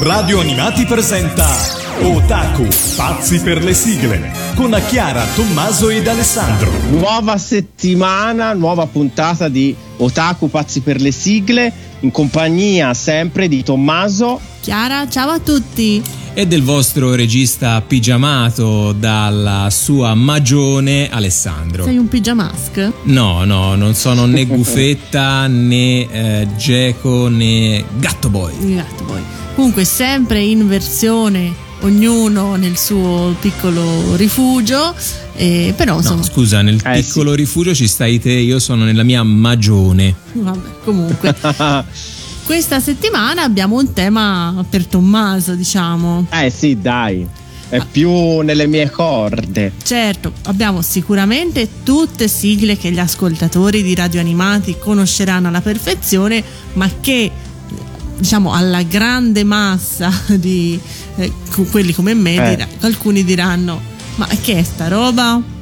Radio Animati presenta Otaku, pazzi per le sigle, con Chiara, Tommaso ed Alessandro. Nuova settimana, nuova puntata di Otaku, pazzi per le sigle, in compagnia sempre di Tommaso. Chiara, ciao a tutti e del vostro regista pigiamato dalla sua magione Alessandro. Sei un pigiamask? No, no, non sono né Gufetta né eh, Geco né Gatto Boy. Gatto Boy. Comunque sempre in versione ognuno nel suo piccolo rifugio. Eh, però insomma. No, scusa, nel eh, piccolo sì. rifugio ci stai te, io sono nella mia magione. Vabbè, comunque. questa settimana abbiamo un tema per Tommaso, diciamo. Eh sì, dai. È più nelle mie corde. Certo, abbiamo sicuramente tutte sigle che gli ascoltatori di Radio Animati conosceranno alla perfezione, ma che diciamo alla grande massa di eh, quelli come me, eh. dirà, alcuni diranno: Ma che è sta roba?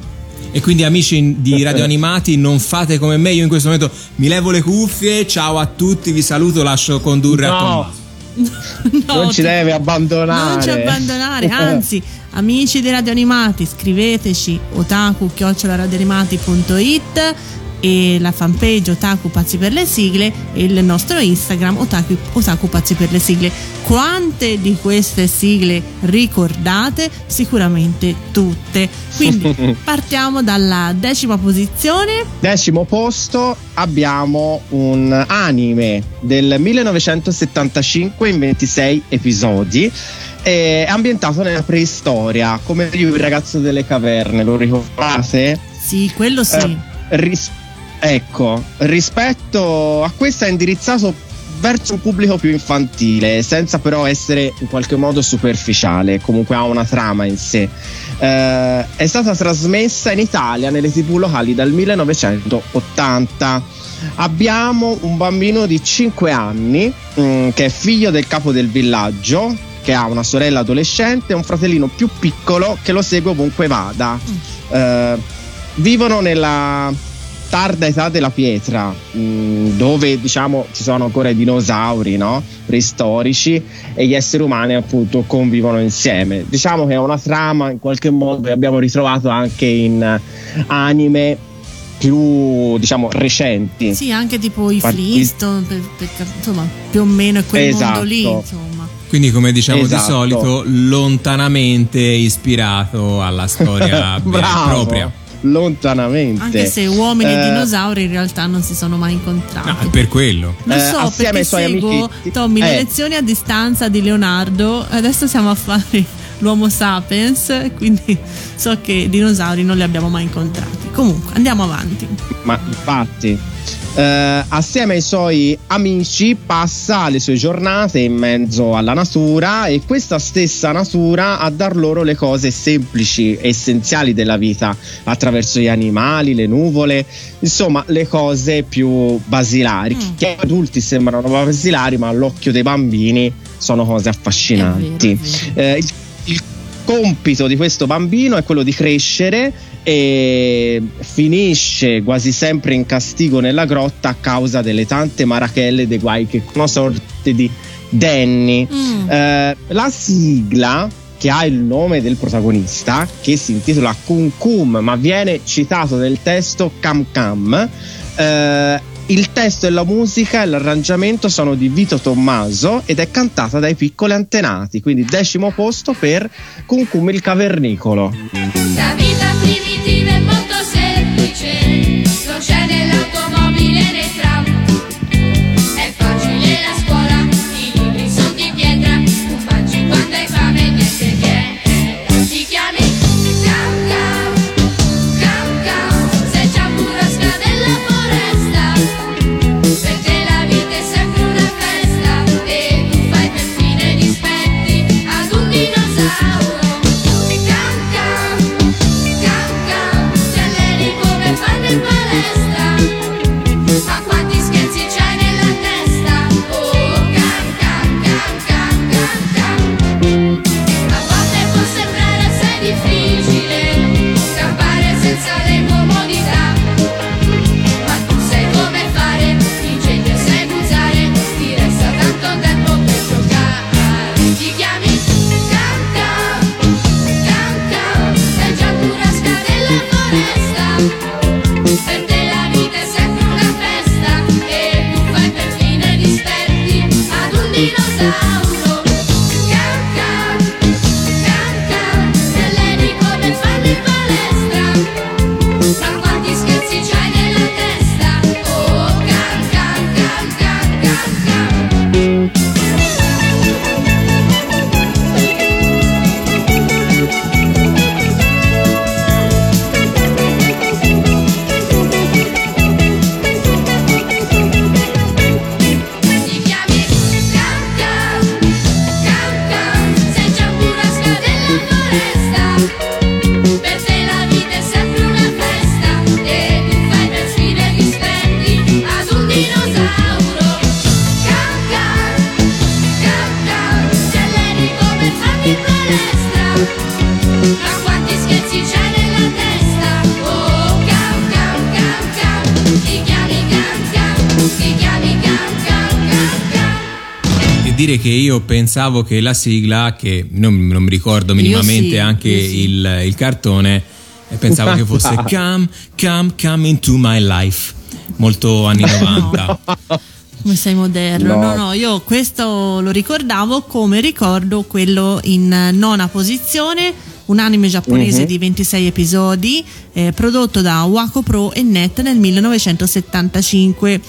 E quindi amici di Radio Animati non fate come me, io in questo momento mi levo le cuffie, ciao a tutti, vi saluto, lascio condurre no. a Tommaso. No, non ci deve abbandonare. Non ci abbandonare, anzi, amici di Radio Animati, scriveteci otaku-radioanimati.it e la fanpage Otaku Pazzi per le sigle e il nostro Instagram Otaku, Otaku Pazzi per le sigle. Quante di queste sigle ricordate? Sicuramente tutte. Quindi partiamo dalla decima posizione. Decimo posto abbiamo un anime del 1975 in 26 episodi è ambientato nella preistoria come il ragazzo delle caverne lo ricordate? Sì, quello sì. Eh, ris- Ecco, rispetto a questo è indirizzato verso un pubblico più infantile, senza però essere in qualche modo superficiale, comunque ha una trama in sé. Eh, è stata trasmessa in Italia nelle tv locali dal 1980. Abbiamo un bambino di 5 anni mh, mm, che è figlio del capo del villaggio, che ha una sorella adolescente e un fratellino più piccolo che lo segue ovunque vada. Mm. Eh, vivono nella tarda età della pietra, mh, mm, dove diciamo ci sono ancora i dinosauri no? preistorici e gli esseri umani appunto convivono insieme. Diciamo che è una trama in qualche modo che abbiamo ritrovato anche in anime più diciamo recenti. Sì, anche tipo i Flintstone, per, per, insomma, più o meno è quel esatto. mondo lì, insomma. Quindi, come diciamo esatto. di solito, lontanamente ispirato alla storia propria lontanamente. Anche se uomini eh, e dinosauri in realtà non si sono mai incontrati. No, per quello. Lo eh, so perché seguo amici... Tommy le eh. lezioni a distanza di Leonardo. Adesso siamo a fare l'Homo sapiens, quindi so che dinosauri non li abbiamo mai incontrati. Comunque, andiamo avanti. Ma infatti eh, assieme ai suoi amici passa le sue giornate in mezzo alla natura e questa stessa natura a dar loro le cose semplici, essenziali della vita, attraverso gli animali, le nuvole, insomma le cose più basilari, mm. che agli adulti sembrano basilari ma all'occhio dei bambini sono cose affascinanti. Eh, il, il compito di questo bambino è quello di crescere e finisce quasi sempre in castigo nella grotta a causa delle tante marachelle dei guai che una sorte di Danny. Mm. Eh, la sigla che ha il nome del protagonista, che si intitola Kum Kum, ma viene citato nel testo Cam Cam. Eh, il testo e la musica e l'arrangiamento sono di Vito Tommaso ed è cantata dai piccoli antenati, quindi decimo posto per Cum Cum il cavernicolo. La vita primitiva è molto semplice, pensavo che la sigla, che non, non mi ricordo minimamente sì, anche sì. il, il cartone, e pensavo che fosse Come, come, come into my life. Molto anni 90. Come sei moderno? No. No. no, io questo lo ricordavo come ricordo quello in nona posizione, un anime giapponese Mhm. di 26 episodi, eh, prodotto da Wako Pro e Net nel 1975.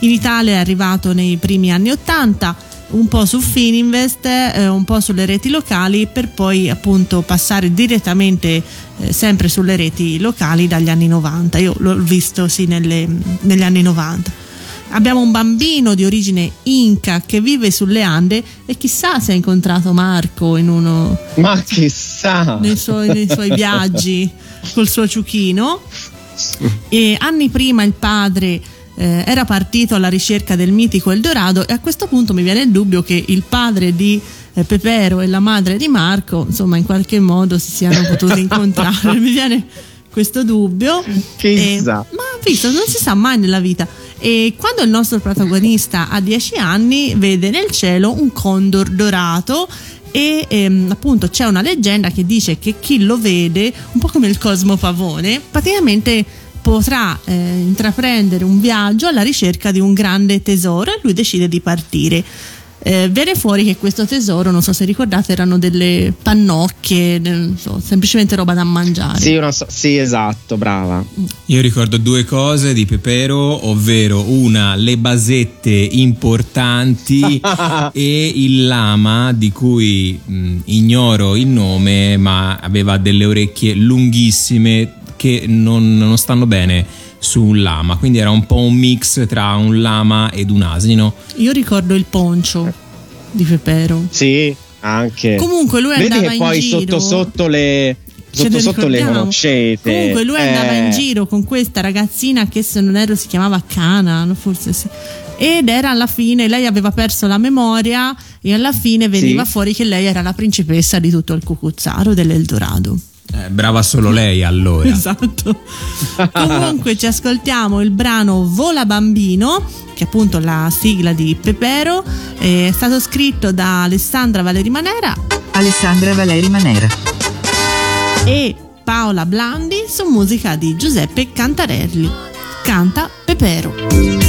In Italia è arrivato nei primi anni 80, un po' su Fininvest, eh, un po' sulle reti locali, per poi appunto passare direttamente eh, sempre sulle reti locali dagli anni 90. Io l'ho visto sì nelle- negli anni 90. Abbiamo un bambino di origine inca che vive sulle Ande e chissà se ha incontrato Marco in uno Ma chissà. nei suoi, nei suoi viaggi col suo ciuchino. E anni prima il padre eh, era partito alla ricerca del mitico Eldorado e a questo punto mi viene il dubbio che il padre di eh, Pepero e la madre di Marco, insomma, in qualche modo si siano potuti incontrare. mi viene questo dubbio. Chissà. E- ma visto, non si sa mai nella vita. E quando il nostro protagonista ha 10 anni, vede nel cielo un condor dorato. E ehm, appunto c'è una leggenda che dice che chi lo vede, un po' come il Cosmo Pavone, praticamente potrà eh, intraprendere un viaggio alla ricerca di un grande tesoro e lui decide di partire. Eh, viene fuori che questo tesoro, non so se ricordate, erano delle pannocchie, non so, semplicemente roba da mangiare. Sì, so- sì, esatto, brava. Io ricordo due cose di Pepero, ovvero una, le basette importanti e il lama di cui mh, ignoro il nome, ma aveva delle orecchie lunghissime che non, non stanno bene su un lama, quindi era un po' un mix tra un lama ed un asino. Io ricordo il poncio di Pepero. Sì, anche. Comunque lui Vedi andava che in poi giro. sotto sotto le sotto sotto le conoscete. Comunque lui andava Eh, in giro con questa ragazzina che se non erro si chiamava Cana, forse sì. Ed era alla fine, lei aveva perso la memoria e alla fine veniva Sì. fuori che lei era la principessa di tutto il cucuzzaro dell'Eldorado. Eh, brava solo lei allora. Esatto. Comunque ci ascoltiamo il brano Vola Bambino, che è appunto la sigla di Pepero, è stato scritto da Alessandra Valeri Manera Alessandra Valeri Manera. e Paola Blandi su musica di Giuseppe Cantarelli. Canta Pepero.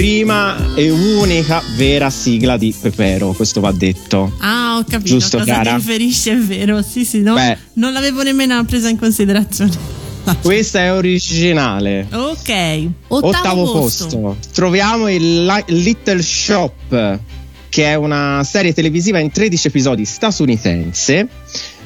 Prima e unica vera sigla di Pepero, questo va detto. Ah, ho capito Giusto, cosa cara? ti riferisci, è vero. Sì, sì, no, Beh. non l'avevo nemmeno presa in considerazione. Questa è originale. Ok, ottavo, Ottavo posto. posto. Troviamo il Li- Little Shop, che è una serie televisiva in 13 episodi statunitense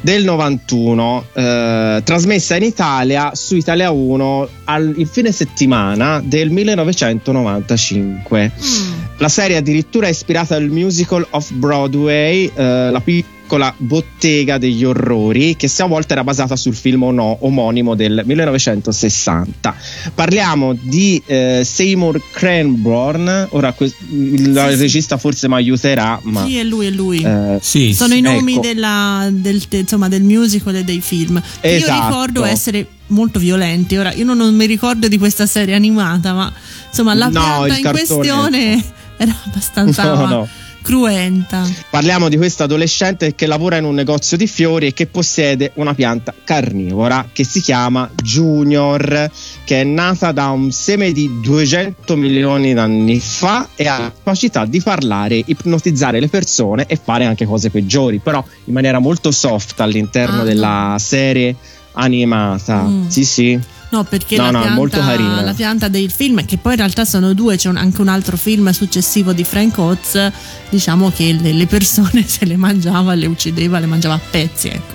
del 91, eh, trasmessa in Italia su Italia 1 al il fine settimana del 1995. Mm. La serie addirittura è ispirata al musical of Broadway, eh, la piccola bottega degli orrori, che a volte era basata sul film ono- omonimo del 1960. Parliamo di eh, Seymour Cranborn, ora que- il, sì. regista forse mi aiuterà, ma... Sì, è lui, è lui. eh, Sì, Sono sì. i nomi ecco. della- del, insomma, del musical e dei film. Che Io Esatto. ricordo essere molto violenti. Ora, io non, non mi ricordo di questa serie animata, ma insomma, la No, pianta in cartone. questione era abbastanza No, no. Cruenta. Parliamo di questo adolescente che lavora in un negozio di fiori e che possiede una pianta carnivora che si chiama Junior, che è nata da un seme di 200 milioni d'anni fa e ha la capacità di parlare, ipnotizzare le persone e fare anche cose peggiori, però in maniera molto soft all'interno Ah, della serie animata. Mm. Sì, sì. No, perché No, la, no, pianta, la pianta del film, che poi in realtà sono due, c'è un- anche un altro film successivo di Frank Oz, diciamo che le, le persone se le mangiava, le uccideva, le mangiava a pezzi, ecco.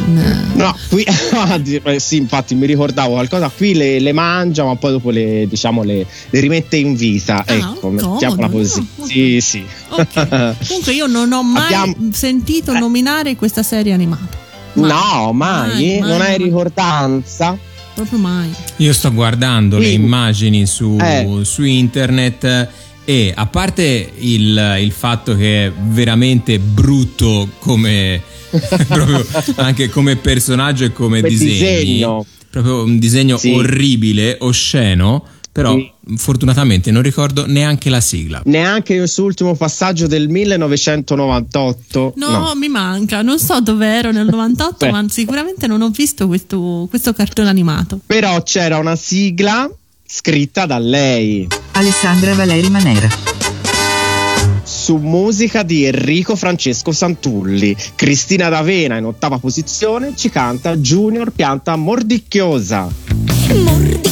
Mm, No, qui eh, sì, infatti mi ricordavo qualcosa. Qui le, le mangia, ma poi dopo le, diciamo, le, le rimette in vita. Ah, ecco, comodo, mettiamola così. no? Sì, sì. Ok. Comunque io non ho mai Abbiamo- sentito Eh. nominare questa serie animata. Mai. No, mai, Mai, mai, non hai mai. ricordanza. Proprio mai. Io sto guardando le Quindi- immagini su, Eh. su internet e a parte il, il fatto che è veramente brutto come proprio anche come personaggio e come Come disegni, disegno. proprio un disegno Sì. orribile, osceno, però Sì. Fortunatamente non ricordo neanche la sigla. Neanche il suo ultimo passaggio del 1998. No, mi manca, non so dove ero nel 98, Beh. ma sicuramente non ho visto questo, questo cartone animato. Però c'era una sigla scritta da lei Alessandra Valeri Manera. su musica di Enrico Francesco Santulli. Cristina D'Avena in ottava posizione ci canta Junior Pianta Mordicchiosa. Mordicchiando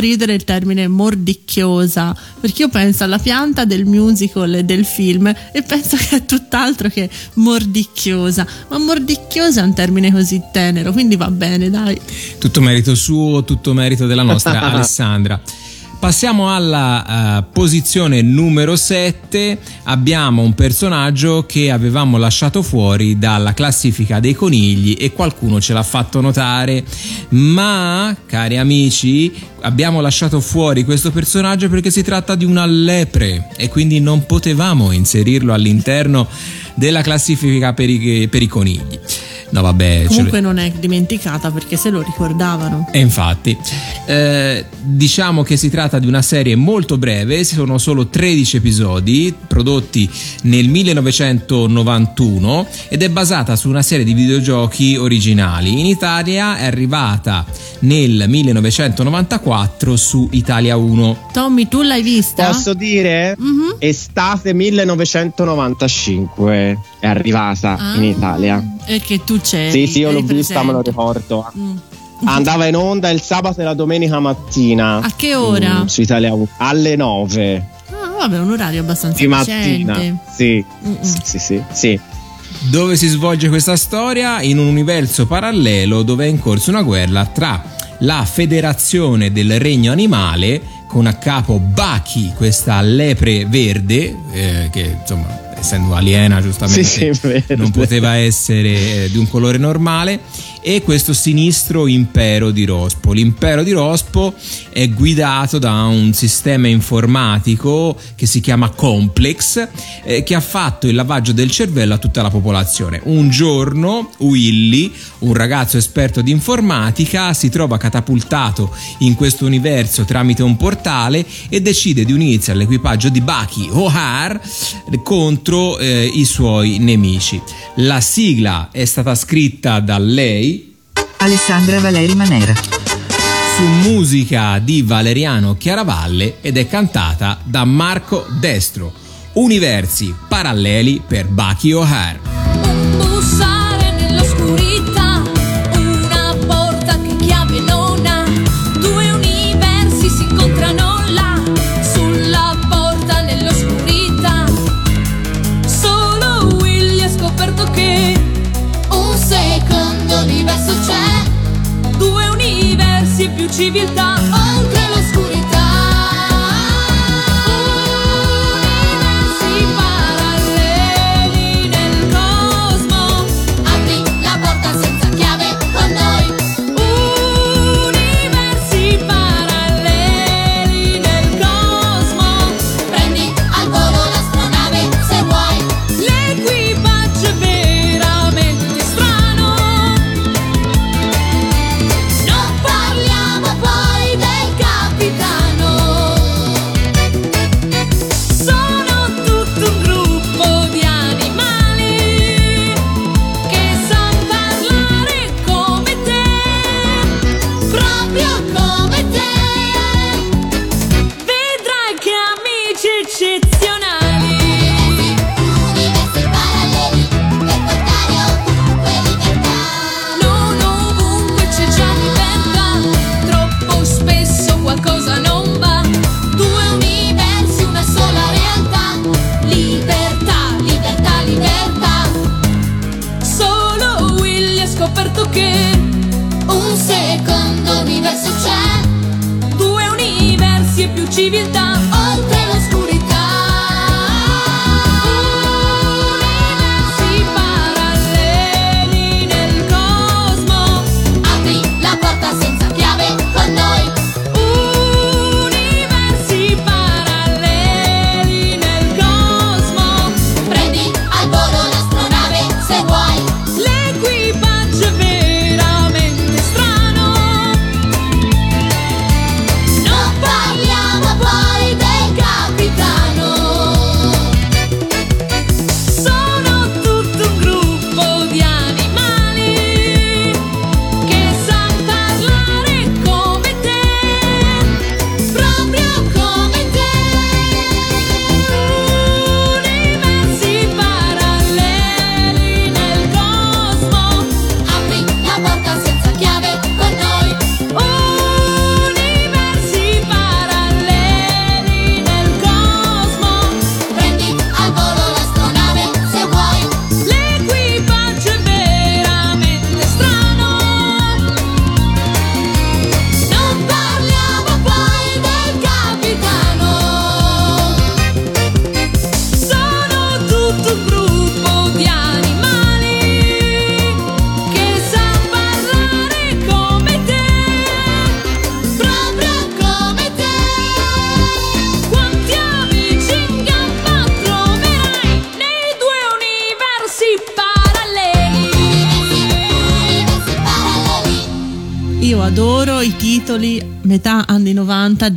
ridere il termine mordicchiosa, perché io penso alla pianta del musical e del film e penso che è tutt'altro che mordicchiosa, ma mordicchiosa è un termine così tenero, quindi va bene, dai. Tutto merito suo, tutto merito della nostra Alessandra. Passiamo alla uh, posizione numero 7, abbiamo un personaggio che avevamo lasciato fuori dalla classifica dei conigli e qualcuno ce l'ha fatto notare, ma cari amici abbiamo lasciato fuori questo personaggio perché si tratta di una lepre e quindi non potevamo inserirlo all'interno della classifica per i, per i conigli. No, vabbè. Comunque non è dimenticata perché se lo ricordavano. E infatti, eh, diciamo che si tratta di una serie molto breve, sono solo 13 episodi prodotti nel 1991 ed è basata su una serie di videogiochi originali. In Italia è arrivata nel 1994 su Italia 1. Tommy, tu l'hai vista? Posso dire? Mhm. Estate 1995 è arrivata Ah, in Italia. E che tu c'eri. Sì, sì, io l'ho eri vista, me lo presente. ricordo. Mm. Andava in onda il sabato e la domenica mattina. A che ora? Mm, su Italia 1. Alle 9 Ah, vabbè, un orario abbastanza di mattina. Sì. Sì, sì, sì. Dove si svolge questa storia? In un universo parallelo dove è in corso una guerra tra la Federazione del Regno Animale con a capo Baki, questa lepre verde, eh, che insomma essendo aliena giustamente Sì, sì, non poteva essere eh, di un colore normale, e questo sinistro impero di Rospo. L'impero di Rospo è guidato da un sistema informatico che si chiama Complex, eh, che ha fatto il lavaggio del cervello a tutta la popolazione. Un giorno Willy, un ragazzo esperto di informatica, si trova catapultato in questo universo tramite un portale e decide di unirsi all'equipaggio di Baki O'Hare contro eh, i suoi nemici. La sigla è stata scritta da lei Alessandra Valeri Manera. su musica di Valeriano Chiaravalle ed è cantata da Marco Destro. Universi paralleli per Baki O'Hare.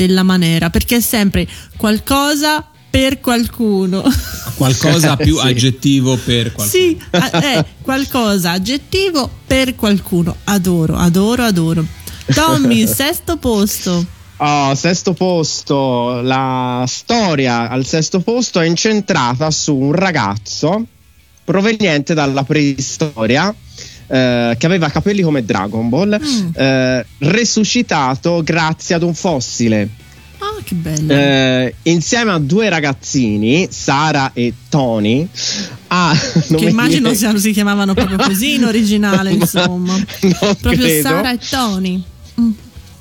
Della Manera, perché è sempre qualcosa per qualcuno. Qualcosa più Sì. aggettivo per qualcuno. Sì, è qualcosa aggettivo per qualcuno. Adoro, adoro, adoro. Tommy, sesto posto. Oh, sesto posto, la storia al sesto posto è incentrata su un ragazzo proveniente dalla preistoria eh, che aveva capelli come Dragon Ball, Mm. eh, resuscitato grazie ad un fossile. Ah, che bello. Eh, insieme a due ragazzini, Sara e Tony, ha che immagino di- siano- si chiamavano proprio così in originale, insomma. Proprio credo. Sara e Tony. Mm.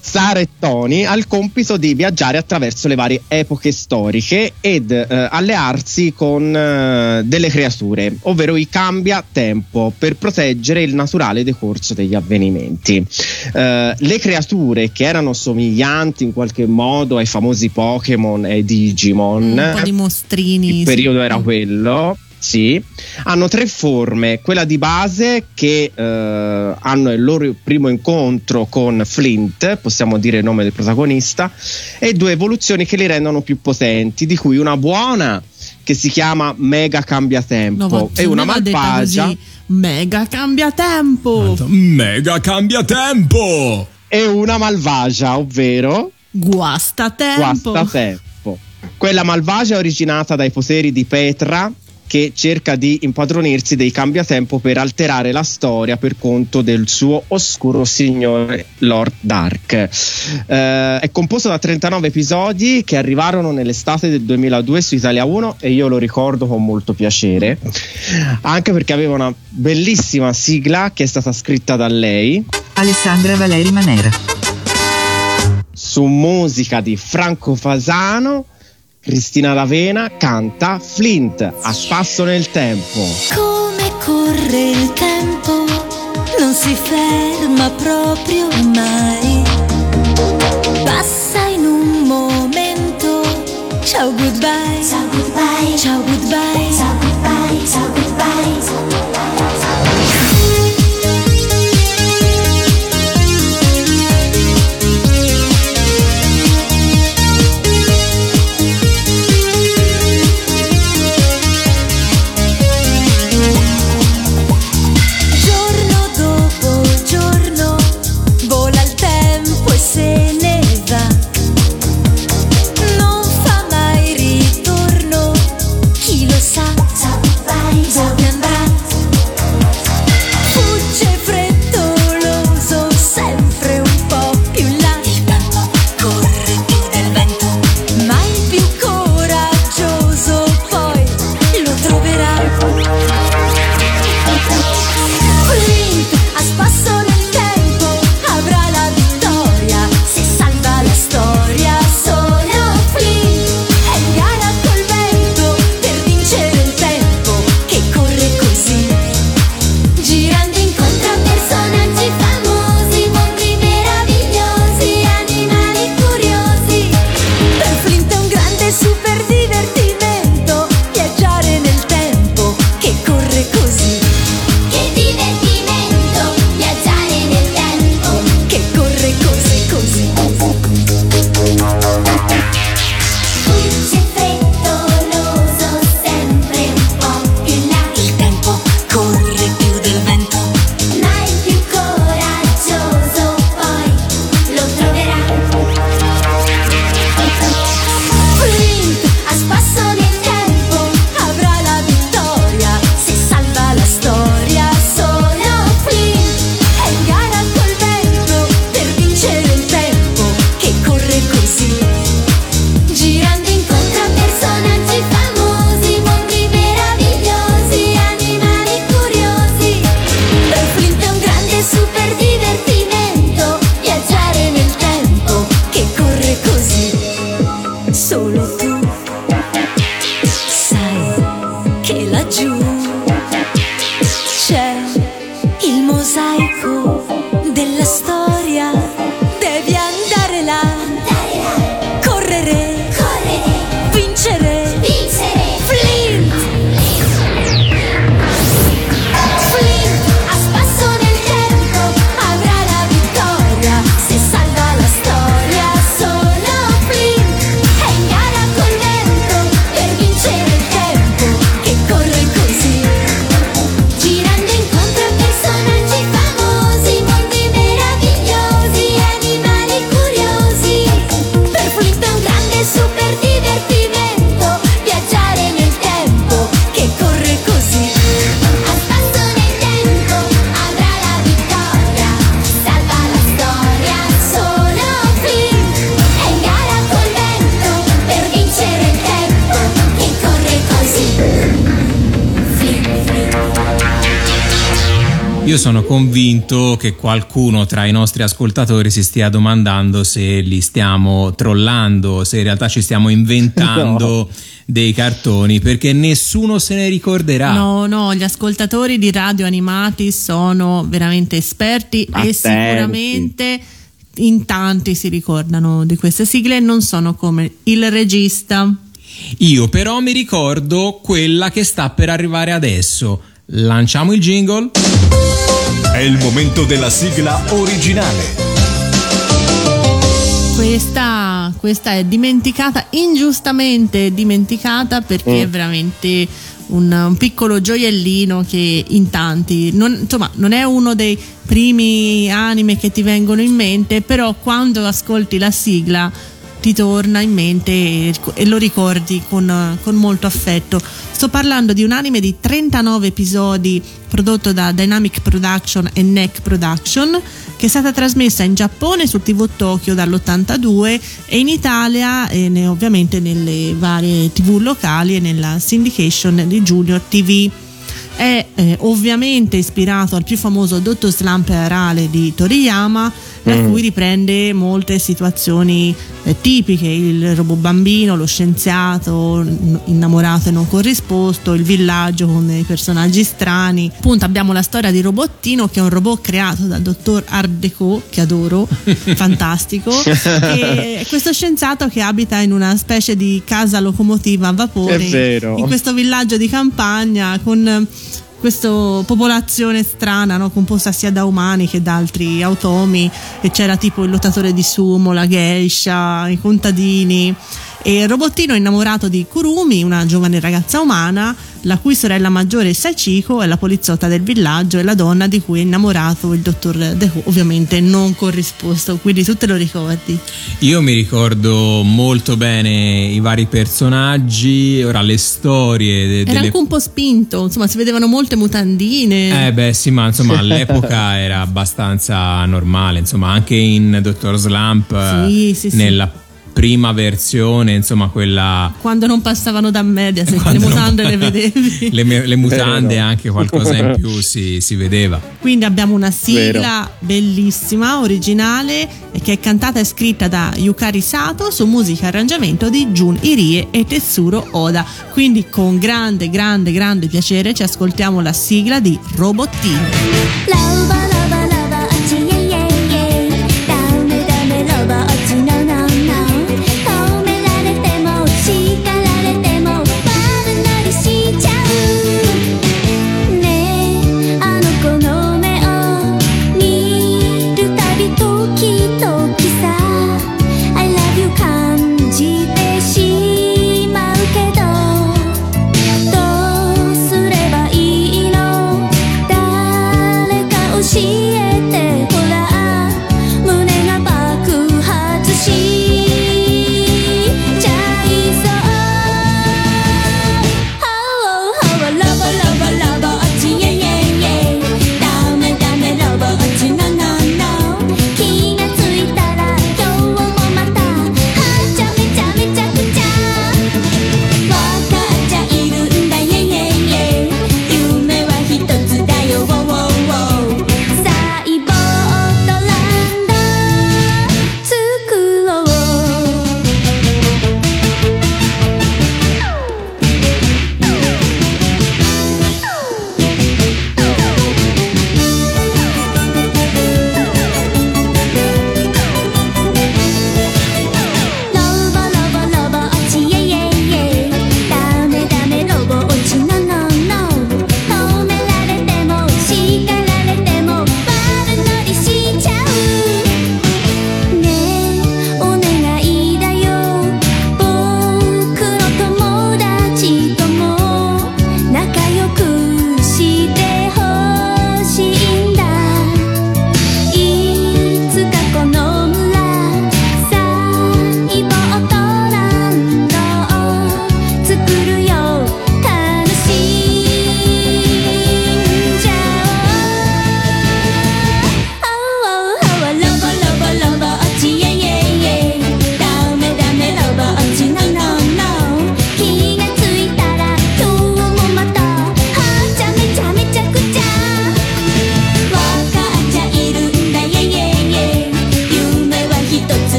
Sara e Tony ha il compito di viaggiare attraverso le varie epoche storiche ed eh, allearsi con eh, delle creature, ovvero i cambia tempo, per proteggere il naturale decorso degli avvenimenti. Eh, le creature che erano somiglianti in qualche modo ai famosi Pokémon e Digimon, Un po' di mostrini. il periodo era quello. Sì, hanno tre forme, quella di base che eh, hanno il loro primo incontro con Flint, possiamo dire il nome del protagonista, e due evoluzioni che li rendono più potenti, di cui una buona che si chiama Mega Cambiatempo No, ma e una malvagia. Mega cambia tempo. Mega cambia tempo! e una malvagia, ovvero Guasta tempo. Guastatempo. Quella malvagia è originata dai poteri di Petra che cerca di impadronirsi dei cambiatempo per alterare la storia per conto del suo oscuro signore Lord Dark. Eh, è composto da 39 episodi che arrivarono nell'estate del 2002 su Italia 1 e io lo ricordo con molto piacere, anche perché aveva una bellissima sigla che è stata scritta da lei Alessandra Valeri Manera. su musica di Franco Fasano. Cristina Lavena canta Flint a spasso nel tempo. Come corre il tempo, non si ferma proprio mai. Passa in un momento. Ciao goodbye. Ciao goodbye. Ciao goodbye. Ciao goodbye. Io sono convinto che qualcuno tra i nostri ascoltatori si stia domandando se li stiamo trollando, se in realtà ci stiamo inventando no. dei cartoni, perché nessuno se ne ricorderà. No, no, gli ascoltatori di radio animati sono veramente esperti Attenti. e sicuramente in tanti si ricordano di queste sigle, non sono come il regista. Io però mi ricordo quella che sta per arrivare adesso. Lanciamo il jingle. È il momento della sigla originale. Questa, questa è dimenticata, ingiustamente dimenticata perché mm. è veramente un, un, piccolo gioiellino che in tanti, non, insomma, non è uno dei primi anime che ti vengono in mente, però quando ascolti la sigla ti torna in mente e, lo ricordi con, con, molto affetto. Sto parlando di un anime di 39 episodi prodotto da Dynamic Production e NEC Production che è stata trasmessa in Giappone su TV Tokyo dall'82 e in Italia e ovviamente nelle varie TV locali e nella syndication di Junior TV è eh, ovviamente ispirato al più famoso Dottor Slump Arale di Toriyama da mm. cui riprende molte situazioni eh, tipiche, il robot bambino, lo scienziato innamorato e non corrisposto, il villaggio con i personaggi strani. Appunto abbiamo la storia di Robottino che è un robot creato dal dottor Art Deco, che adoro, fantastico, e questo scienziato che abita in una specie di casa locomotiva a vapore in questo villaggio di campagna con questa popolazione strana, no? composta sia da umani che da altri automi, e c'era tipo il lottatore di sumo, la geisha, i contadini. E il robottino è innamorato di Kurumi, una giovane ragazza umana, la cui sorella maggiore Sachiko è la poliziotta del villaggio e la donna di cui è innamorato il dottor Deku, ovviamente non corrisposto, quindi tu te lo ricordi. Io mi ricordo molto bene i vari personaggi, ora le storie. De- era delle... anche un po' spinto, insomma si vedevano molte mutandine. Eh beh sì, ma insomma all'epoca era abbastanza normale, insomma anche in Dottor Slump, sì, sì, nella sì prima versione, insomma quella... Quando non passavano da media, se le mutande non... le vedevi. le, le mutande anche qualcosa in più si, si, vedeva. Quindi abbiamo una sigla Vero. bellissima, originale, che è cantata e scritta da Yukari Sato su musica e arrangiamento di Jun Irie e Tetsuro Oda. Quindi con grande, grande, grande piacere ci ascoltiamo la sigla di Robottino.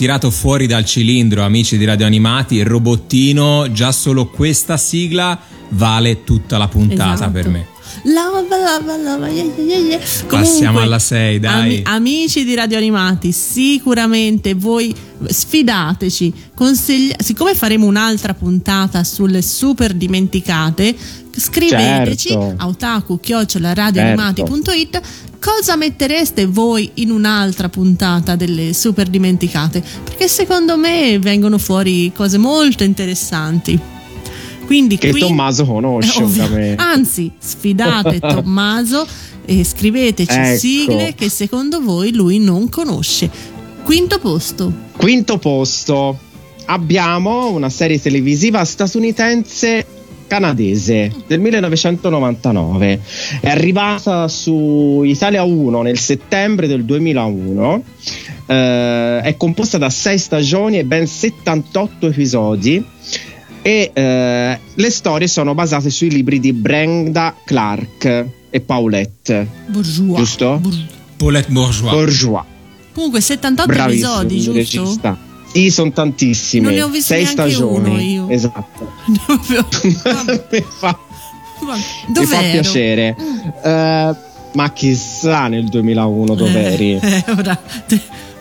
Tirato fuori dal cilindro, amici di Radio Animati? Il robottino, già solo questa sigla vale tutta la puntata Esatto. per me. Lava, lava, lava, yeah, yeah, yeah. Passiamo Comunque, alla 6, dai. ami- amici di Radio Animati, sicuramente voi sfidateci. consigli- siccome faremo un'altra puntata sulle super dimenticate, scriveteci Certo. a otaku-radioanimati.it cosa mettereste voi in un'altra puntata delle super dimenticate? Perché secondo me vengono fuori cose molto interessanti. Quindi Che qui- Tommaso conosce, eh, ovvio. Anzi, sfidate Tommaso e scriveteci Ecco. sigle che secondo voi lui non conosce. Quinto posto. Quinto posto. Abbiamo una serie televisiva statunitense canadese del 1999. È arrivata su Italia 1 nel settembre del 2001. Eh, è composta da 6 stagioni e ben 78 episodi. E eh, le storie sono basate sui libri di Brenda Clark e Paulette Bourgeois. Giusto? Bour- Paulette Bourgeois. Bourgeois. Comunque 78 Bravissimo, episodi, giusto? regista. Sì, sono tantissime. Non ne ho visti Sei stagioni. uno io. Esatto. Mi fa, mi fa piacere. Eh, ma chissà nel 2001 dov'eri. Eh, ora-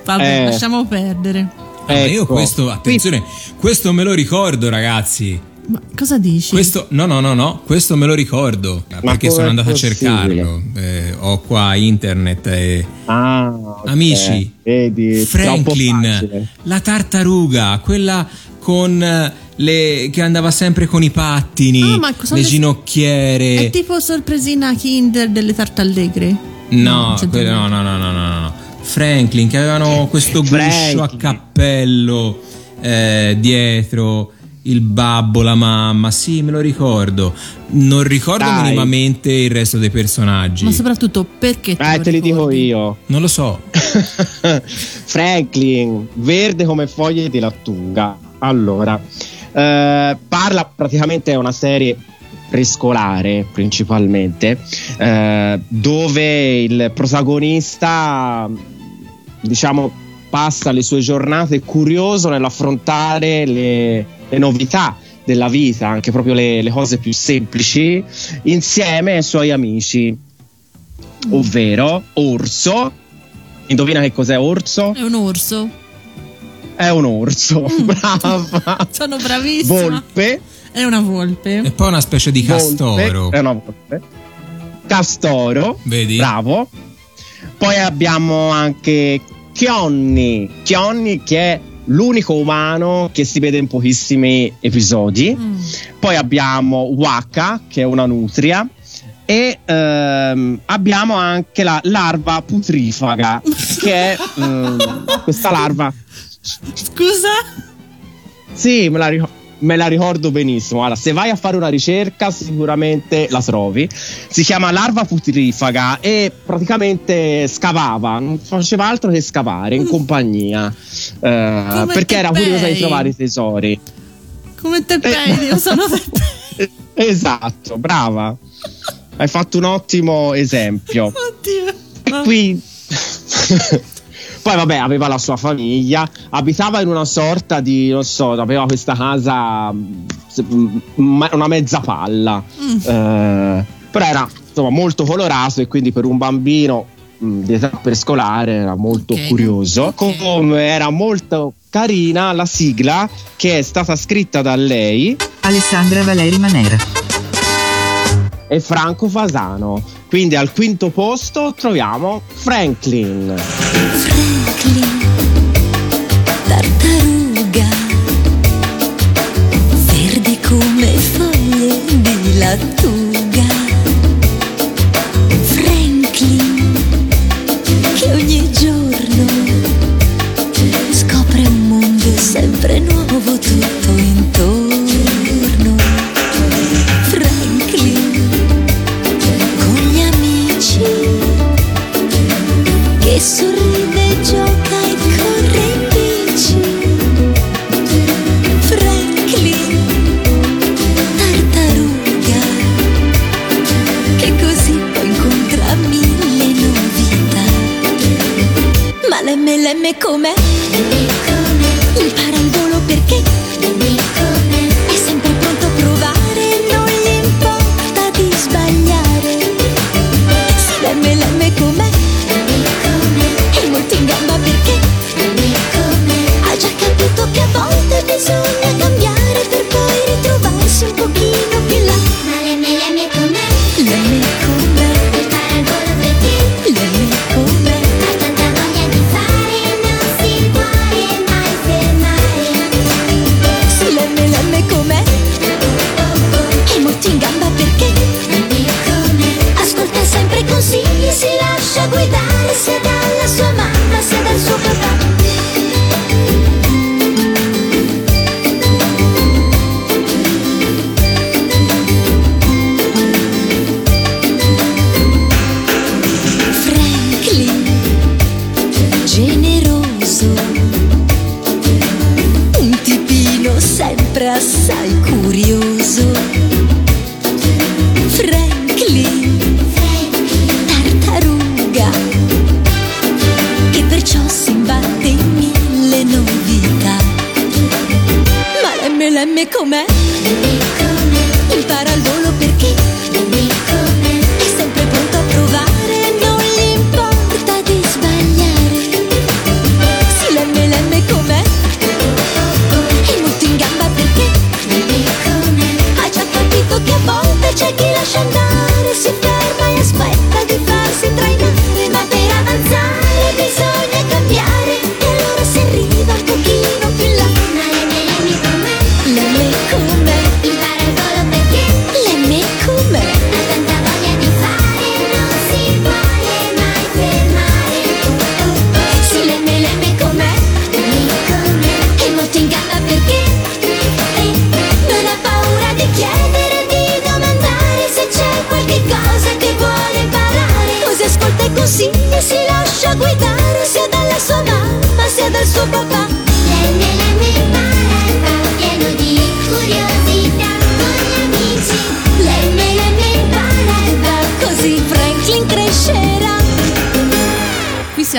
Vabbè, Eh. lasciamo perdere. Ah, ma io Ecco. questo, attenzione, questo me lo ricordo, ragazzi. Ma cosa dici? Questo, no, no, no, no, questo me lo ricordo. perché com'è sono andato a possibile? cercarlo. Eh, ho qua internet e. Ah, ok. Amici, vedi, Franklin, la tartaruga, quella con eh, le che andava sempre con i pattini, Ah, ma le le- ginocchiere. È tipo sorpresina Kinder delle tartallegre? No, quelle- no, no, no, no, no, no. Franklin che avevano questo guscio a cappello eh, dietro il babbo, la mamma. Sì, me lo ricordo. Non ricordo Dai. minimamente il resto dei personaggi. Ma soprattutto perché te Eh, te li dico io. Non lo so. Franklin, verde come foglie di lattuga. Allora, eh, parla praticamente è una serie prescolare principalmente, eh, dove il protagonista, diciamo, passa le sue giornate curioso nell'affrontare le, le novità della vita, anche proprio le, le cose più semplici, insieme ai suoi amici, ovvero Orso. Indovina che cos'è Orso? È un orso. È un orso, brava. Sono bravissima. Volpe, È una volpe. E poi una specie di castoro. volpe, è una volpe. Castoro, Vedi? bravo. Poi abbiamo anche Chionni, Chionni che è l'unico umano che si vede in pochissimi episodi. Mm. Poi abbiamo Waka, che è una nutria. E ehm, abbiamo anche la larva putrifaga, che è ehm, questa larva. Scusa? Sì, me la, ric- me la ricordo benissimo. Allora, se vai a fare una ricerca, sicuramente la trovi. Si chiama larva putrifaga e praticamente scavava, non faceva altro che scavare in compagnia. Eh, perché era curiosa di trovare i tesori. Come te pedi? Io sono te Esatto, brava. Hai fatto un ottimo esempio. Oddio. E qui. Poi, vabbè, aveva la sua famiglia, abitava in una sorta di, non so, aveva questa casa, mm, ma- una mezza palla. Mm. Eh, però era insomma molto colorato e quindi per un bambino mm, di età prescolare era molto Ok. curioso. Come era molto carina la sigla che è stata scritta da lei Alessandra Valeri Manera. e Franco Fasano. Quindi al quinto posto troviamo Franklin. Franklin, tartaruga, verde come foglie di lattuga. Che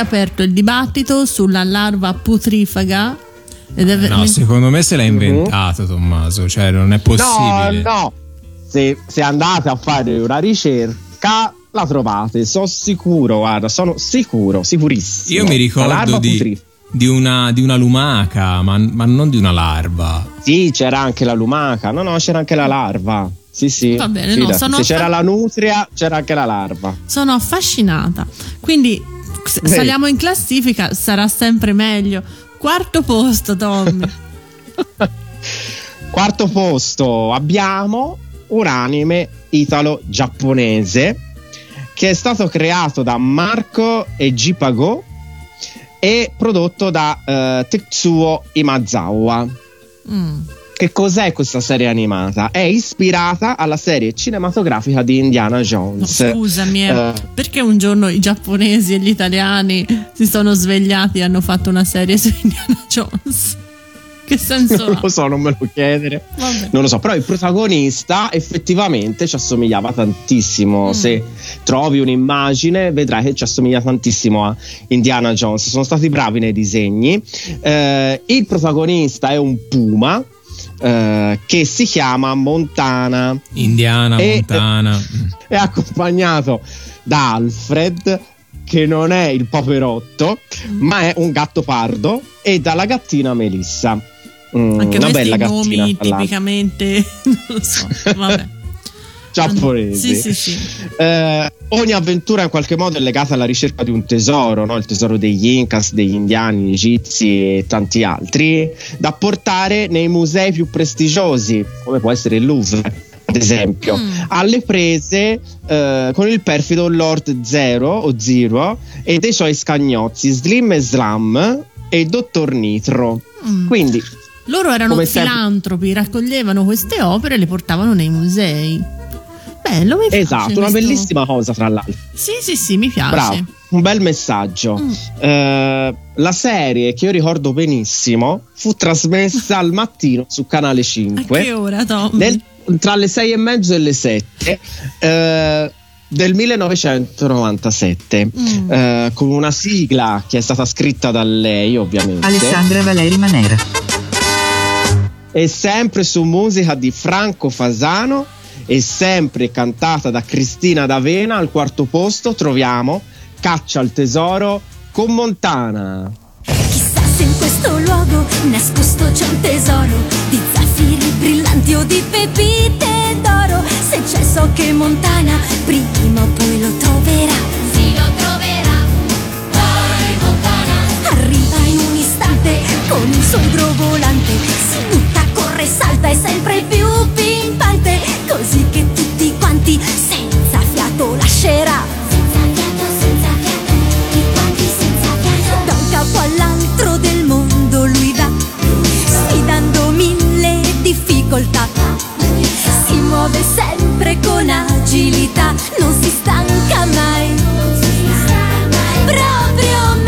è aperto il dibattito sulla larva putrifaga. Ed è No, secondo me se l'ha inventato Tommaso, cioè non è No, possibile. no. Se, se andate a fare una ricerca, la trovate. Sono sicuro, guarda, sono sicuro, sicurissimo. Io mi ricordo di, di una, di una lumaca, ma, ma non di una larva. Sì, c'era anche la lumaca. No, no, c'era anche la larva. Sì, sì. Va bene, no, sono Se c'era fa- la nutria, c'era anche la larva. sono affascinata. Quindi. Saliamo in classifica, sarà sempre meglio. Quarto posto, Tommy. Quarto posto abbiamo un anime italo-giapponese che è stato creato da Marco e Jipago e prodotto da eh, Tetsuo Imazawa. Mm. Che cos'è questa serie animata? È ispirata alla serie cinematografica di Indiana No, Jones. scusami, eh, Eh, perché un giorno i giapponesi e gli italiani si sono svegliati e hanno fatto una serie su Indiana Jones? Che senso non lo so, non me lo chiedere. Vabbè. Non lo so, però il protagonista effettivamente ci assomigliava tantissimo. Mm. Se trovi un'immagine, vedrai che ci assomiglia tantissimo a Indiana Jones. Sono stati bravi nei disegni. Eh, il protagonista è un puma. Eh, che si chiama Montana Indiana, E- Montana. è accompagnato da Alfred che non è il poverotto ma è un gatto pardo e dalla gattina Melissa Mm, Anche una questi bella gattina nomi tipicamente, non lo so, vabbè. Giapponesi. Sì, sì, sì. Eh, ogni avventura in qualche modo è legata alla ricerca di un tesoro, no? il tesoro degli Incas, degli indiani, egizi e tanti altri, da portare nei musei più prestigiosi, come può essere il Louvre. Ad esempio, Mm. alle prese eh, con il perfido Lord Zero o Zero e dei suoi scagnozzi Slim e Slam e il Dottor Nitro. Mm. Quindi, Loro erano come sempre- filantropi, raccoglievano queste opere e le portavano nei musei. Bello, mi piace. esatto, una questo- bellissima cosa tra l'altro. Sì, sì, sì, mi piace. Bravo, un bel messaggio. Mm. Eh, la serie che io ricordo benissimo fu trasmessa al mattino su Canale A 5 che ora, Tom? nel- tra le 6 e mezzo e le 7 eh, del 1997 Mm. eh, con una sigla che è stata scritta da lei ovviamente Alessandra Valeri Manera. e sempre su musica di Franco Fasano e sempre cantata da Cristina D'Avena al quarto posto troviamo Caccia al tesoro con Montana Chissà se in questo luogo nascosto c'è un tesoro di zaffiri brillanti o di pepite d'oro. Se c'è so che Montana prima o poi lo troverà. Si lo troverà. Poi Montana. Arriva in un istante con il suo idrovolante. Si butta, cuore salta e sempre più pimpante Così che tutti quanti senza fiato lascerà. Senza fiato, senza fiato, tutti quanti senza fiato. Da un capo all'altro del mondo lui va Sfidando mille difficoltà. Si muove sempre con agilità Non si stanca mai. Proprio mai.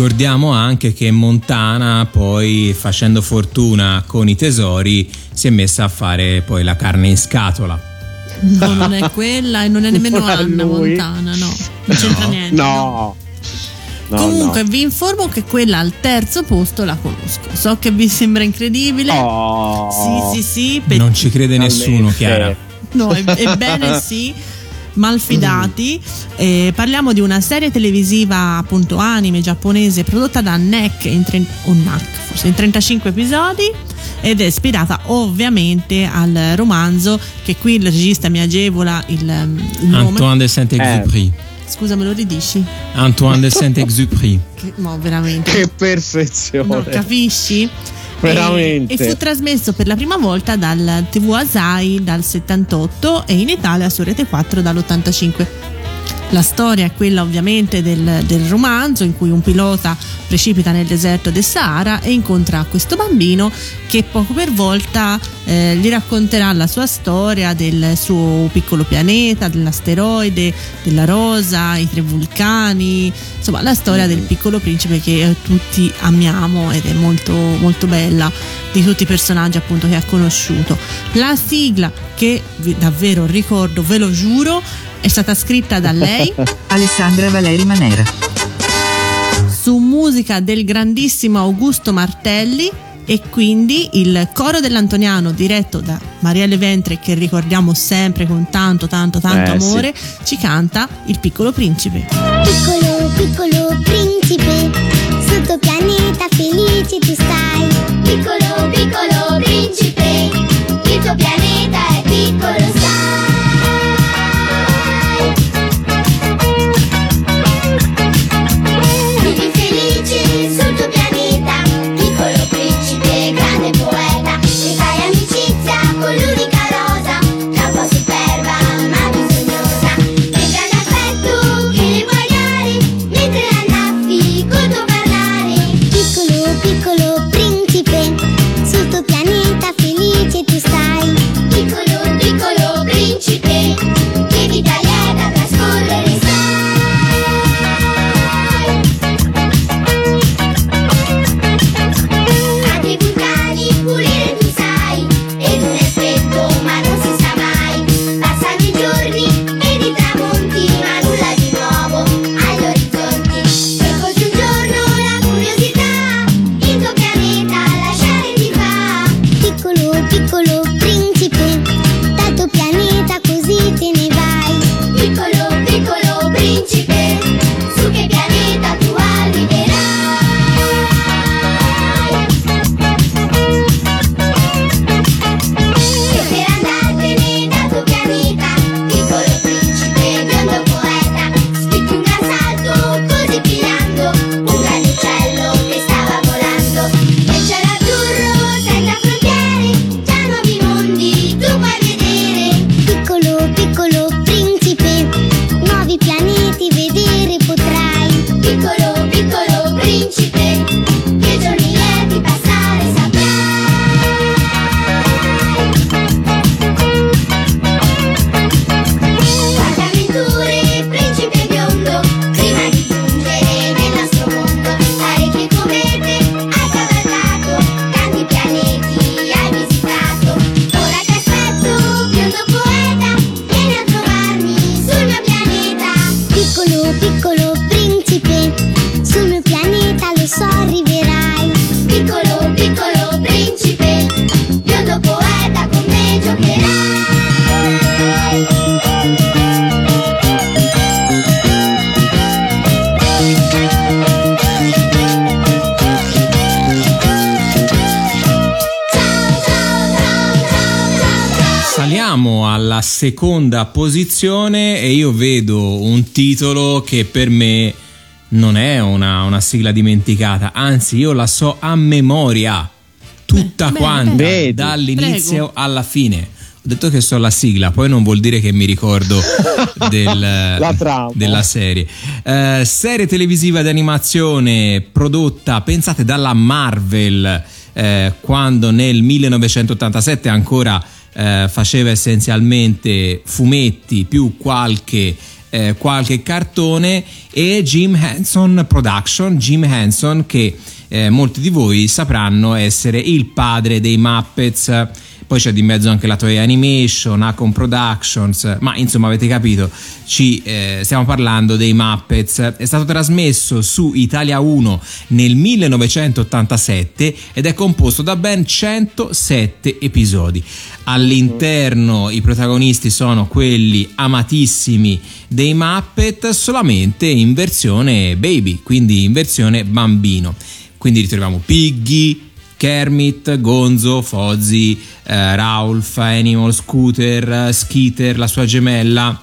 Ricordiamo anche che Montana, poi facendo fortuna con i tesori, si è messa a fare poi la carne in scatola. No, non è quella e non è nemmeno Non Anna lui. Montana, no. Non c'entra niente. No. No, Comunque no. vi informo che quella al terzo posto la conosco. So che vi sembra incredibile. Oh. Sì, sì, sì. pe- Non ci crede nessuno. Chiara. No, è- ebbene sì. Malfidati, Eh, parliamo di una serie televisiva appunto anime giapponese prodotta da NEC in, tre- o NAC, forse in 35 episodi ed è ispirata ovviamente al romanzo che qui il regista mi agevola il, il nome. Antoine de Saint-Exupéry. Scusa, me lo ridici? Antoine de Saint-Exupéry. Che- no, veramente. Che perfezione. Non capisci? Veramente. E, e fu trasmesso per la prima volta dal TV Asai dal 78 e in Italia su Rete 4 dall'85. La storia è quella ovviamente del, del romanzo in cui un pilota precipita nel deserto del Sahara e incontra questo bambino che poco per volta eh, gli racconterà la sua storia del suo piccolo pianeta, dell'asteroide, della rosa, i tre vulcani, insomma la storia del piccolo principe che eh, tutti amiamo ed è molto molto bella di tutti i personaggi appunto che ha conosciuto. La sigla che davvero ricordo, ve lo giuro, è stata scritta da lei Alessandra Valeri Manera. su musica del grandissimo Augusto Martelli e quindi il coro dell'Antoniano diretto da Marielle Ventre che ricordiamo sempre con tanto tanto tanto Eh, sì. amore ci canta Il piccolo principe. Piccolo, piccolo principe, sotto pianeta felice tu stai. Piccolo, piccolo principe, il tuo pianeta è piccolo, alla seconda posizione e io vedo un titolo che per me non è una, una sigla dimenticata, anzi io la so a memoria, tutta Bene, quanta. Vedi. dall'inizio Prego. alla fine. Ho detto che so la sigla, poi non vuol dire che mi ricordo del- La trama. della serie. Eh, serie televisiva di animazione prodotta, pensate, dalla Marvel, eh, quando nel 1987 ancora eh, faceva essenzialmente fumetti più qualche, eh, qualche cartone e Jim Henson Production, Jim Henson che eh, molti di voi sapranno essere il padre dei Muppets. Poi c'è di mezzo anche la Toei Animation, Acon Productions, ma insomma avete capito, ci eh, stiamo parlando dei Muppets. È stato trasmesso su Italia 1 nel 1987 ed è composto da ben 107 episodi. All'interno i protagonisti sono quelli amatissimi dei Muppet, solamente in versione baby, quindi in versione bambino. Quindi ritroviamo Piggy, Kermit, Gonzo, Fozzie, eh, Ralph, Animal, Scooter, Skeeter, la sua gemella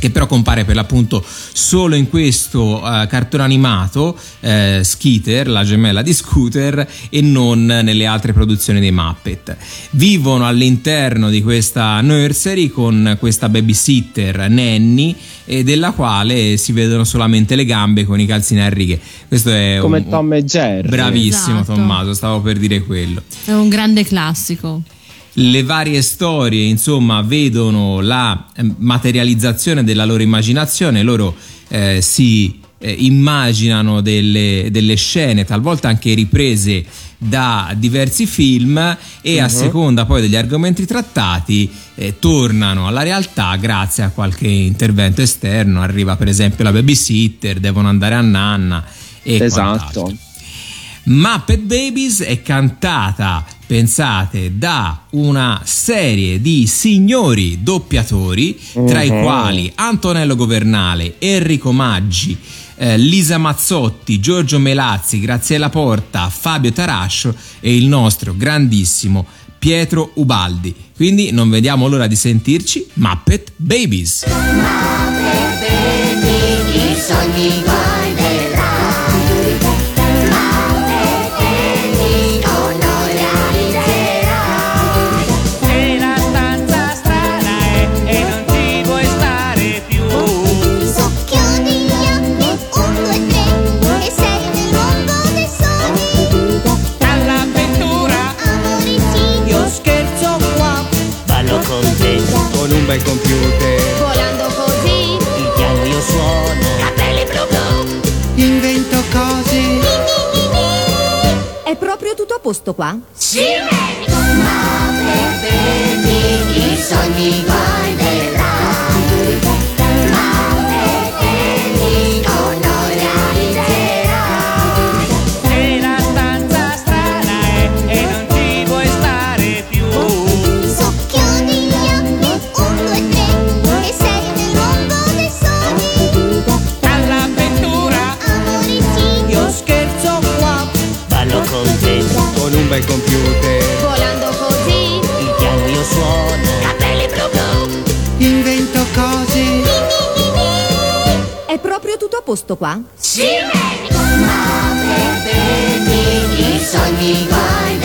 che però compare per l'appunto solo in questo eh, cartone animato eh, Skeeter, la gemella di Scooter e non nelle altre produzioni dei Muppet. Vivono all'interno di questa nursery con questa babysitter Nanny e della quale si vedono solamente le gambe con i calzini a righe. Questo è Come un, Tom e Jerry. Bravissimo Esatto. Tommaso, stavo per dire quello. È un grande classico. Le varie storie, insomma, vedono la eh, materializzazione della loro immaginazione, loro eh, si eh, immaginano delle, delle scene, talvolta anche riprese da diversi film e a seconda poi degli argomenti trattati eh, tornano alla realtà grazie a qualche intervento esterno. Arriva per esempio la babysitter, devono andare a nanna e quant'altro. Esatto. Muppet Babies è cantata, pensate, da una serie di signori doppiatori, tra i Mhm. quali Antonello Governale, Enrico Maggi, eh, Lisa Mazzotti, Giorgio Melazzi, Graziella Porta, Fabio Tarascio e il nostro grandissimo Pietro Ubaldi. Quindi non vediamo l'ora di sentirci Muppet Babies. I sogni tutto a posto qua? Sì, Ma per i sogni guai bel computer. volando così il piano io suono Capelli blu blu Invento cose È proprio tutto a posto qua? Sì, Ma per vedi i sogni guai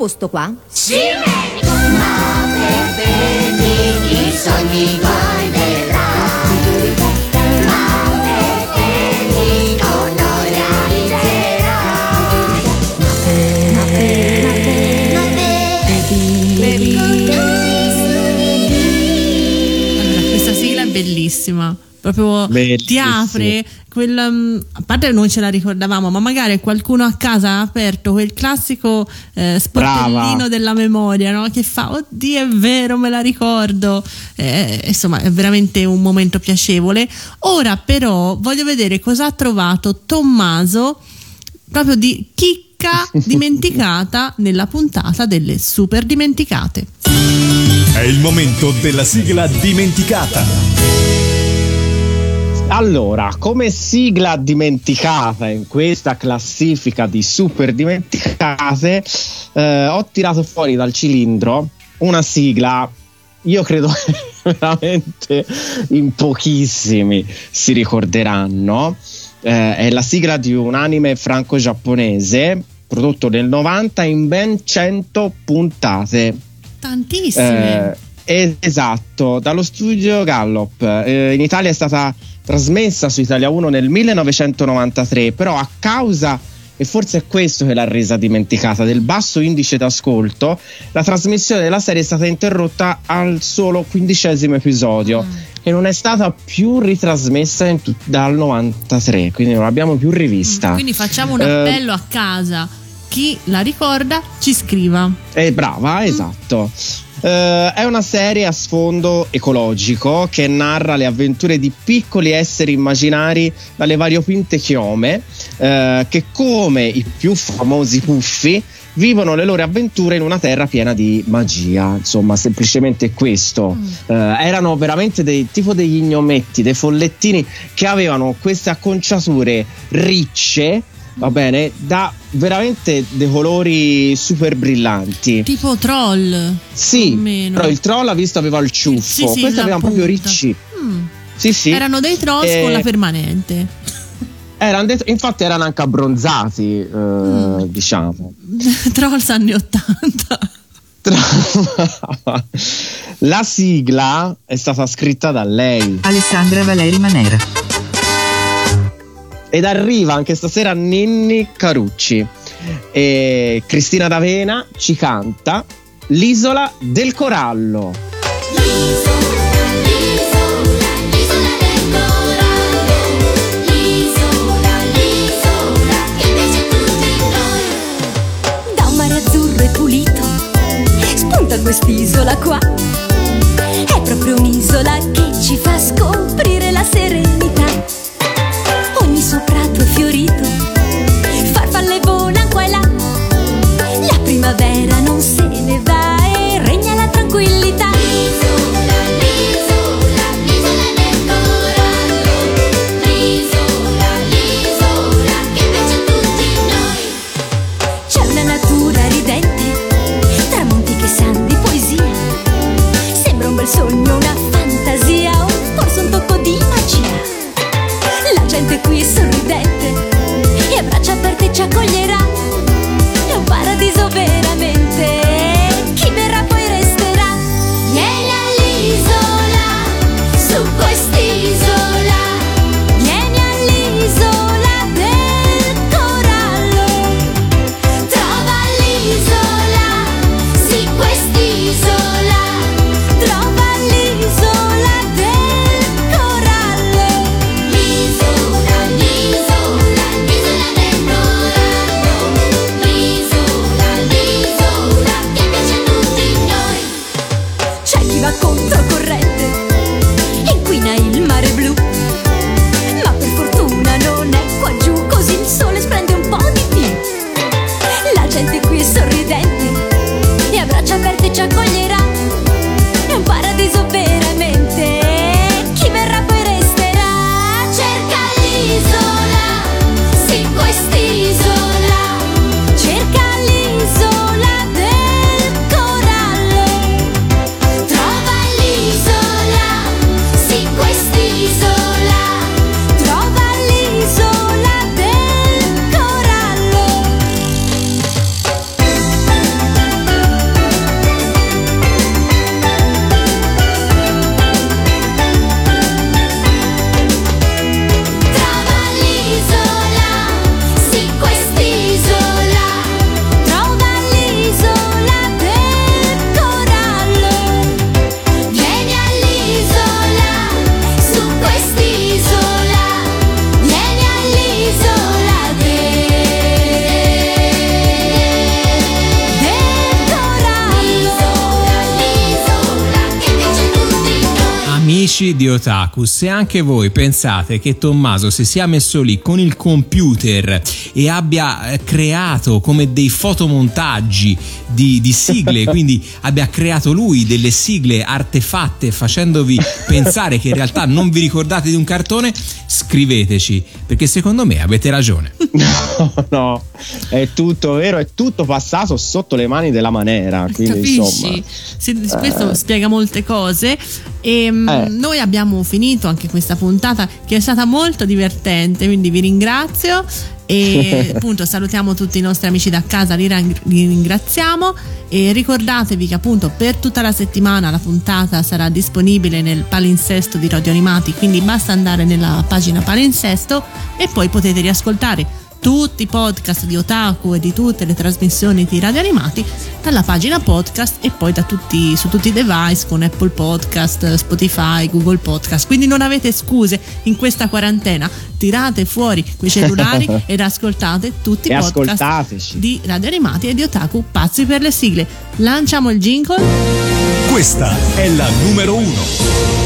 posto qua? Sì, Ma per i sogni guai del Ma per vedi con noi realizzerà Ma Allora, questa sigla è bellissima. proprio ti Bellissimo. apre quel, mm, a parte che noi ce la ricordavamo, ma magari qualcuno a casa ha aperto quel classico eh, sportellino Brava. della memoria no? che fa, oddio è vero, me la ricordo. Eh, insomma, è veramente un momento piacevole. Ora però voglio vedere cosa ha trovato Tommaso proprio di chicca dimenticata nella puntata delle super dimenticate. È il momento della sigla dimenticata. Allora, come sigla dimenticata in questa classifica di super dimenticate, eh, ho tirato fuori dal cilindro una sigla. Io credo che veramente in pochissimi si ricorderanno. Eh, è la sigla di un anime franco-giapponese prodotto nel 90 in ben 100 puntate. Tantissime. Eh, esatto, dallo studio Gallop. Eh, in Italia è stata trasmessa su Italia 1 nel 1993, però a causa, e forse è questo che l'ha resa dimenticata, del basso indice d'ascolto, la trasmissione della serie è stata interrotta al solo quindicesimo episodio e non è stata più ritrasmessa tut- dal 93, quindi non l'abbiamo più rivista. Quindi facciamo un Eh, appello a casa. Chi la ricorda ci scriva. Eh, brava, esatto. Eh, è una serie a sfondo ecologico che narra le avventure di piccoli esseri immaginari dalle variopinte chiome eh, che come i più famosi puffi vivono le loro avventure in una terra piena di magia insomma semplicemente questo Eh, erano veramente dei, tipo degli gnometti dei follettini che avevano queste acconciature ricce va bene da veramente dei colori super brillanti Tipo troll. sì, però il troll ha visto aveva il ciuffo, Sì, sì, questi la avevano proprio punta. ricci. Mm. Sì, sì. Erano dei trolls Eh, con la permanente. erano det- infatti erano anche abbronzati, eh, Mm. diciamo. trolls anni 80. Tra- La sigla è stata scritta da lei Alessandra Valeri Manera. Ed arriva anche stasera Ninni Carucci. E Cristina D'Avena ci canta L'isola del corallo. L'isola, quest'isola qua. È proprio un'isola che ci fa scoprire la serenità. Ogni suo prato è fiorito, farfalle volano qua e là. La primavera non se ne va e regna la tranquillità. Qui sorridente e a braccia aperte ci accoglierà. Otaku, se anche voi pensate che Tommaso si sia messo lì con il computer e abbia eh, creato come dei fotomontaggi di, di sigle, quindi abbia creato lui delle sigle artefatte facendovi pensare che in realtà non vi ricordate di un cartone, scriveteci, perché secondo me avete ragione. No, no, è tutto vero, è tutto passato sotto le mani della manera. Quindi, Capisci? insomma, Sì, questo spiega molte cose. E mm, Eh. noi abbiamo finito anche questa puntata che è stata molto divertente, quindi vi ringrazio. E appunto salutiamo tutti i nostri amici da casa, li ringraziamo e ricordatevi che appunto per tutta la settimana la puntata sarà disponibile nel palinsesto di Radio Animati, quindi basta andare nella pagina palinsesto e poi potete riascoltare tutti i podcast di Otaku e di tutte le trasmissioni di Radio Animati dalla pagina podcast e poi da tutti, su tutti i device con Apple Podcast, Spotify, Google Podcast. Quindi non avete scuse in questa quarantena. Tirate fuori quei cellulari ed ascoltate tutti i E podcast ascoltateci. di Radio Animati e di Otaku pazzi per le sigle. Lanciamo il jingle. Questa è la numero uno.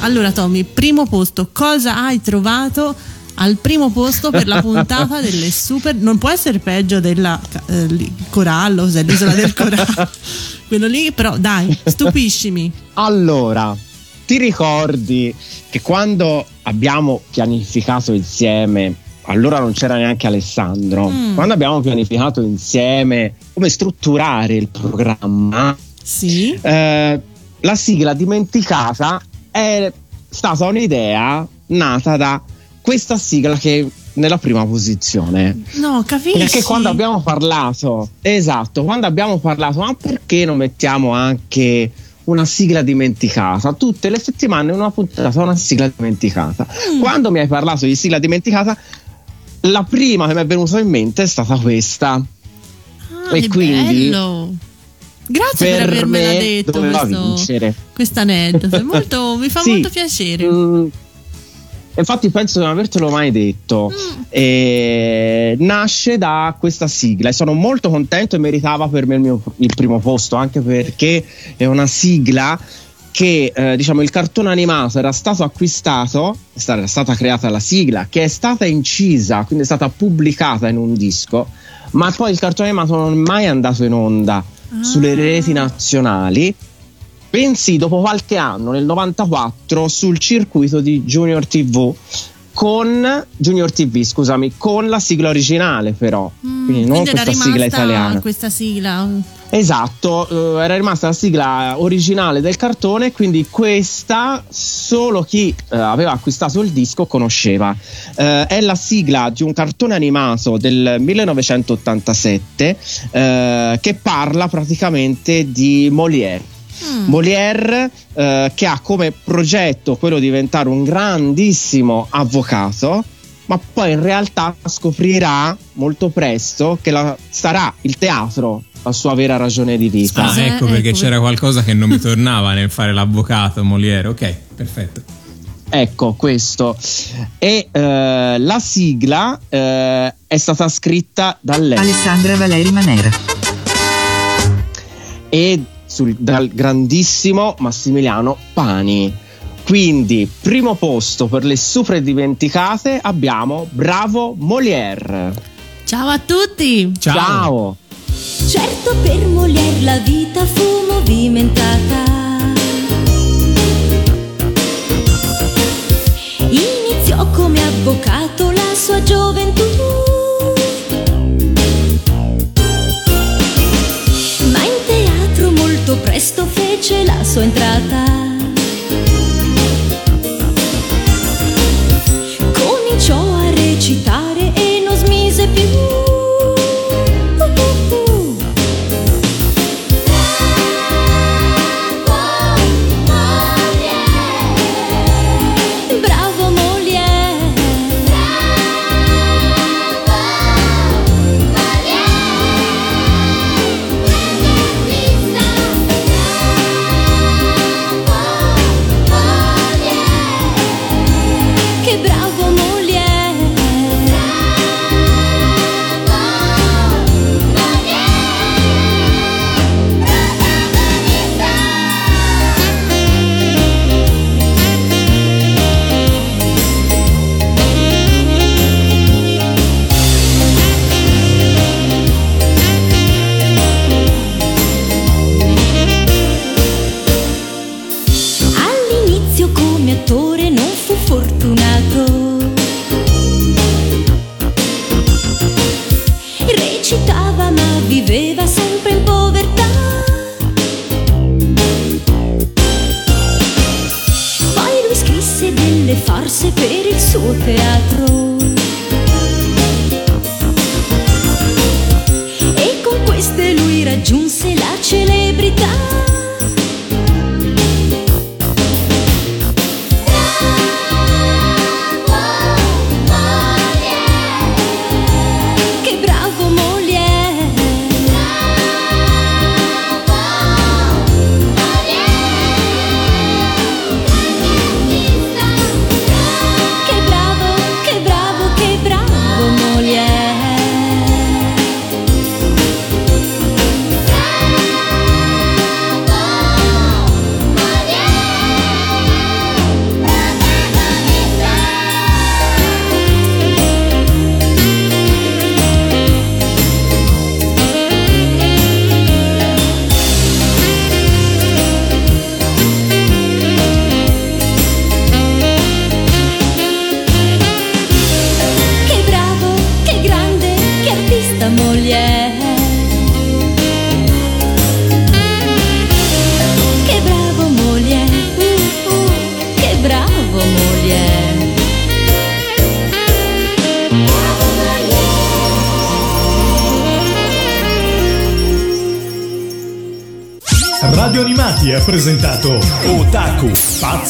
Allora Tommy, primo posto, cosa hai trovato al primo posto per la puntata delle super... Non può essere peggio della eh, Corallo, cos'è l'isola del Corallo. Quello lì, però dai, stupiscimi. Allora, ti ricordi che quando abbiamo pianificato insieme, allora non c'era neanche Alessandro, Mm. quando abbiamo pianificato insieme come strutturare il programma, Sì. eh, la sigla dimenticata è stata un'idea nata da questa sigla che nella prima posizione. No, capisci? Perché quando abbiamo parlato, esatto, quando abbiamo parlato, ma perché non mettiamo anche una sigla dimenticata? Tutte le settimane una puntata una sigla dimenticata. Mm. Quando mi hai parlato di sigla dimenticata, la prima che mi è venuta in mente è stata questa. Ah, e quindi bello. Grazie per, per avermela me detto questo, vincere. questo aneddoto. È molto- mi fa Sì. molto piacere. Mm, infatti penso di non avertelo mai detto. Mm. E nasce da questa sigla e sono molto contento e meritava per me il, mio, il primo posto, anche perché è una sigla che eh, diciamo il cartone animato era stato acquistato, era stata creata la sigla, che è stata incisa, quindi è stata pubblicata in un disco, ma poi il cartone animato non è mai andato in onda sulle reti nazionali bensì dopo qualche anno, nel 94, sul circuito di Junior TV con Junior TV, scusami, con la sigla originale però, Mm, quindi non quindi era questa sigla italiana. Questa sigla. Esatto, eh, era rimasta la sigla originale del cartone, quindi questa solo chi eh, aveva acquistato il disco conosceva. Eh, è la sigla di un cartone animato del 1987 eh, che parla praticamente di Molière. Mm. Molière eh, che ha come progetto quello di diventare un grandissimo avvocato, ma poi in realtà scoprirà molto presto che la- sarà il teatro la sua vera ragione di vita. Ah, ecco eh, perché ecco. c'era qualcosa che non mi tornava nel fare l'avvocato Molière. Ok, perfetto. Ecco questo. E eh, la sigla eh, è stata scritta da lei Alessandra Valeri Manera. e sul- dal grandissimo Massimiliano Pani. Quindi, primo posto per le super dimenticate abbiamo Bravo Molière. Ciao a tutti. Ciao. Ciao. Certo per Molière la vita fu movimentata. Iniziò come avvocato la sua gioventù. Presto fece la sua entrata.